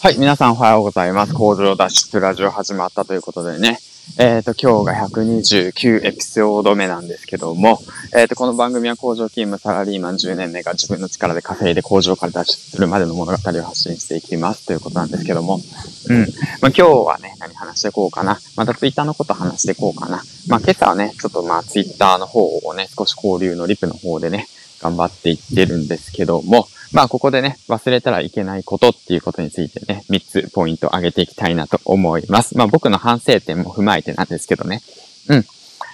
はい、皆さんおはようございます。工場脱出ラジオ始まったということでね。えっ、ー、と、今日が129エピソード目なんですけども、えっ、ー、と、この番組は工場勤務サラリーマン10年目が自分の力で稼いで工場から脱出するまでの物語を発信していきますということなんですけども、うん。まあ、今日はね、何話していこうかな。またツイッターのこと話していこうかな。まあ、今朝はね、ちょっとまあ、ツイッターの方をね、少し交流のリプの方でね、頑張っていってるんですけども、まあ、ここでね、忘れたらいけないことっていうことについてね、3つポイント上げていきたいなと思います。まあ、僕の反省点も踏まえてなんですけどね。うん。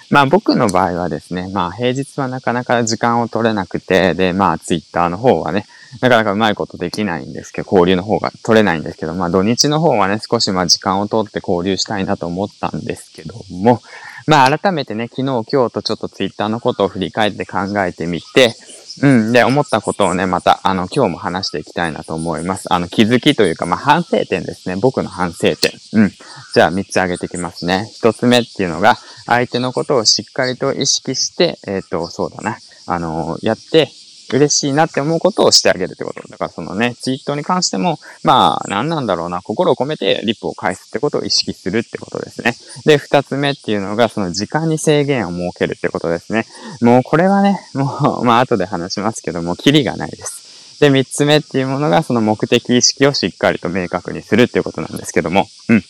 まあ、僕の場合はですね、まあ、平日はなかなか時間を取れなくて、で、まあ、ツイッターの方はね、なかなかうまいことできないんですけど、交流の方が取れないんですけど、まあ、土日の方はね、少しまあ、時間を取って交流したいなと思ったんですけども、まあ、改めてね、昨日、今日とちょっとツイッターのことを振り返って考えてみて、うん。で、思ったことをね、また、あの、今日も話していきたいなと思います。あの、気づきというか、まあ、反省点ですね。僕の反省点。うん。じゃあ、3つ挙げていきますね。1つ目っていうのが、相手のことをしっかりと意識して、えっ、ー、と、そうだな。あの、やって、嬉しいなって思うことをしてあげるってこと。だからそのね、ツイートに関しても、まあ、何なんだろうな、心を込めてリップを返すってことを意識するってことですね。で、二つ目っていうのが、その時間に制限を設けるってことですね。もうこれはね、もう、まあ後で話しますけども、キリがないです。で、三つ目っていうものが、その目的意識をしっかりと明確にするっていうことなんですけども、うん。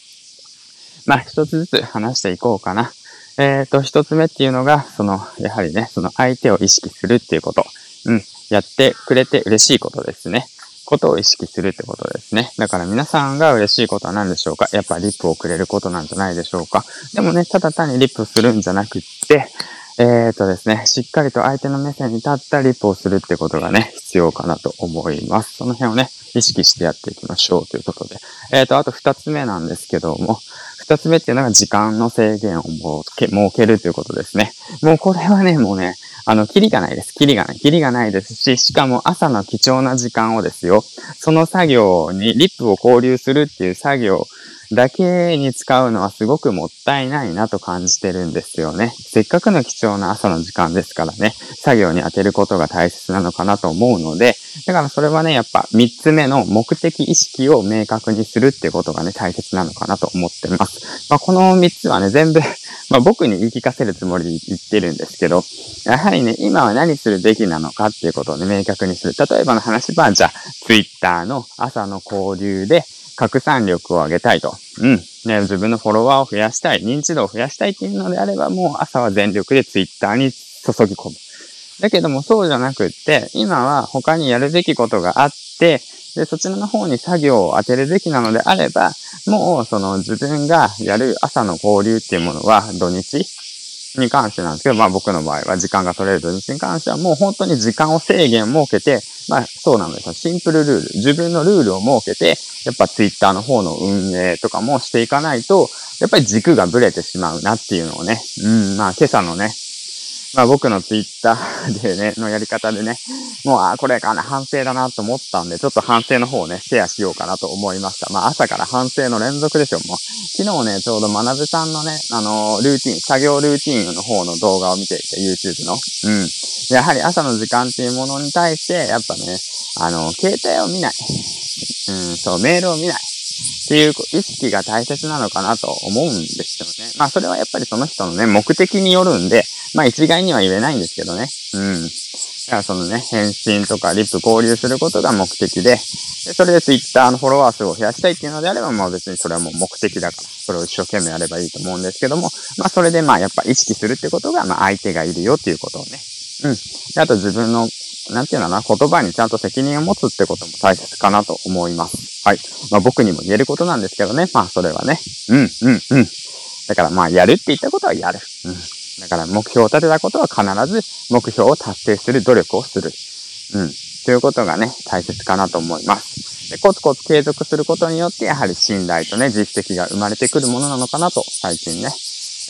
まあ、一つずつ話していこうかな。えっ、ー、と、一つ目っていうのが、その、やはりね、その相手を意識するっていうこと。うん。やってくれて嬉しいことですね。ことを意識するってことですね。だから皆さんが嬉しいことは何でしょうか？やっぱリップをくれることなんじゃないでしょうか？でもね、ただ単にリップするんじゃなくって、えーとですね、しっかりと相手の目線に立ったリップをするってことがね、必要かなと思います。その辺をね、意識してやっていきましょうということで。えーと、あと二つ目なんですけども、二つ目っていうのが時間の制限を設け、設けるということですね。もうこれはね、もうね、あの、キリがないです。キリがない。キリがないですし、しかも朝の貴重な時間をですよ、その作業にリップを交流するっていう作業だけに使うのはすごくもったいないなと感じてるんですよね。せっかくの貴重な朝の時間ですからね、作業に当てることが大切なのかなと思うので、だからそれはね、やっぱ三つ目の目的意識を明確にするってことがね、大切なのかなと思ってます。まあ、この三つはね、全部まあ、僕に言い聞かせるつもりで言ってるんですけど、やはりね、今は何するべきなのかっていうことをね、明確にする。例えばの話は、じゃあ、Twitter の朝の交流で拡散力を上げたいと。うん。ね、自分のフォロワーを増やしたい、認知度を増やしたいっていうのであれば、もう朝は全力で Twitter に注ぎ込む。だけどもそうじゃなくって、今は他にやるべきことがあって、で、そちらの方に作業を当てるべきなのであれば、もうその自分がやる朝の交流っていうものは土日に関してなんですけど、まあ僕の場合は時間が取れる土日に関してはもう本当に時間を制限を設けて、まあそうなんですよ。シンプルルール。自分のルールを設けて、やっぱツイッターの方の運営とかもしていかないと、やっぱり軸がブレてしまうなっていうのをね、うん、まあ今朝のね、まあ僕のツイッター でね、のやり方でね、もう、あ、これかな、反省だなと思ったんで、ちょっと反省の方をね、シェアしようかなと思いました。まあ朝から反省の連続でしょ、もう。昨日ね、ちょうど学さんのね、あの、ルーティン、作業ルーティンの方の動画を見ていて、YouTube の。うん。やはり朝の時間っていうものに対して、やっぱね、あの、携帯を見ない。うん、そう、メールを見ない。っていう意識が大切なのかなと思うんですよね。まあそれはやっぱりその人のね、目的によるんで、まあ一概には言えないんですけどね。うん。だからそのね、返信とかリップ交流することが目的で、でそれで Twitter のフォロワー数を増やしたいっていうのであれば、まあ別にそれはもう目的だから、それを一生懸命やればいいと思うんですけども、まあそれでまあやっぱ意識するってことが、まあ相手がいるよっていうことをね。うん。であと自分のなんていうのかな、言葉にちゃんと責任を持つってことも大切かなと思います。はい。まあ僕にも言えることなんですけどね。まあそれはね。うん、うん、うん。だからまあやるって言ったことはやる。うん。だから目標を立てたことは必ず目標を達成する努力をする。うん。ということがね、大切かなと思います。でコツコツ継続することによって、やはり信頼とね、実績が生まれてくるものなのかなと、最近ね、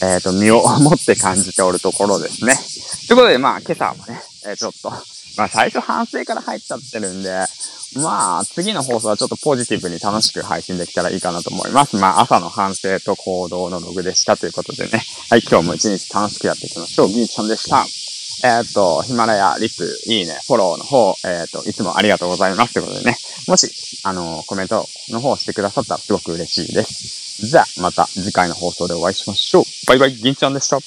えっ、ー、と、身を持って感じておるところですね。ということで、まあ、今朝もね、えー、ちょっと、まあ最初反省から入っちゃってるんで、まあ次の放送はちょっとポジティブに楽しく配信できたらいいかなと思います。まあ朝の反省と行動のログでしたということでね。はい、今日も一日楽しくやっていきましょう。ギーちゃんでした。えっ、と、ヒマラヤ、リップ、いいね、フォローの方、えっ、と、いつもありがとうございますということでね、もし、あの、コメントの方してくださったらすごく嬉しいです。じゃあ、また次回の放送でお会いしましょう。バイバイ、銀ちゃんでした。